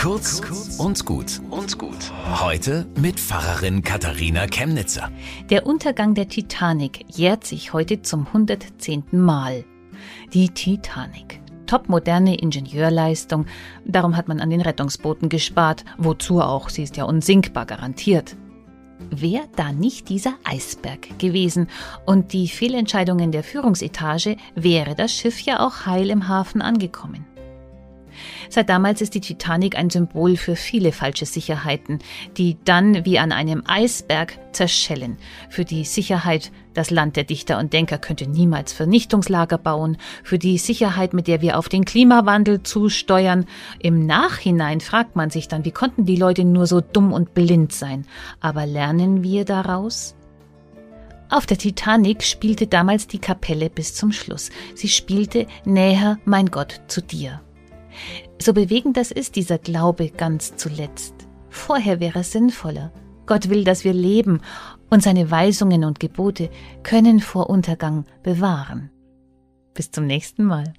Kurz und gut und gut. Heute mit Pfarrerin Katharina Chemnitzer. Der Untergang der Titanic jährt sich heute zum 110. Mal. Die Titanic. Topmoderne Ingenieurleistung. Darum hat man an den Rettungsbooten gespart. Wozu auch? Sie ist ja unsinkbar garantiert. Wäre da nicht dieser Eisberg gewesen und die Fehlentscheidungen der Führungsetage, wäre das Schiff ja auch heil im Hafen angekommen. Seit damals ist die Titanic ein Symbol für viele falsche Sicherheiten, die dann wie an einem Eisberg zerschellen. Für die Sicherheit, das Land der Dichter und Denker könnte niemals Vernichtungslager bauen, für die Sicherheit, mit der wir auf den Klimawandel zusteuern. Im Nachhinein fragt man sich dann, wie konnten die Leute nur so dumm und blind sein? Aber lernen wir daraus? Auf der Titanic spielte damals die Kapelle bis zum Schluss. Sie spielte Näher, mein Gott, zu dir. So bewegend das ist, dieser Glaube ganz zuletzt. Vorher wäre es sinnvoller. Gott will, dass wir leben und seine Weisungen und Gebote können vor Untergang bewahren. Bis zum nächsten Mal.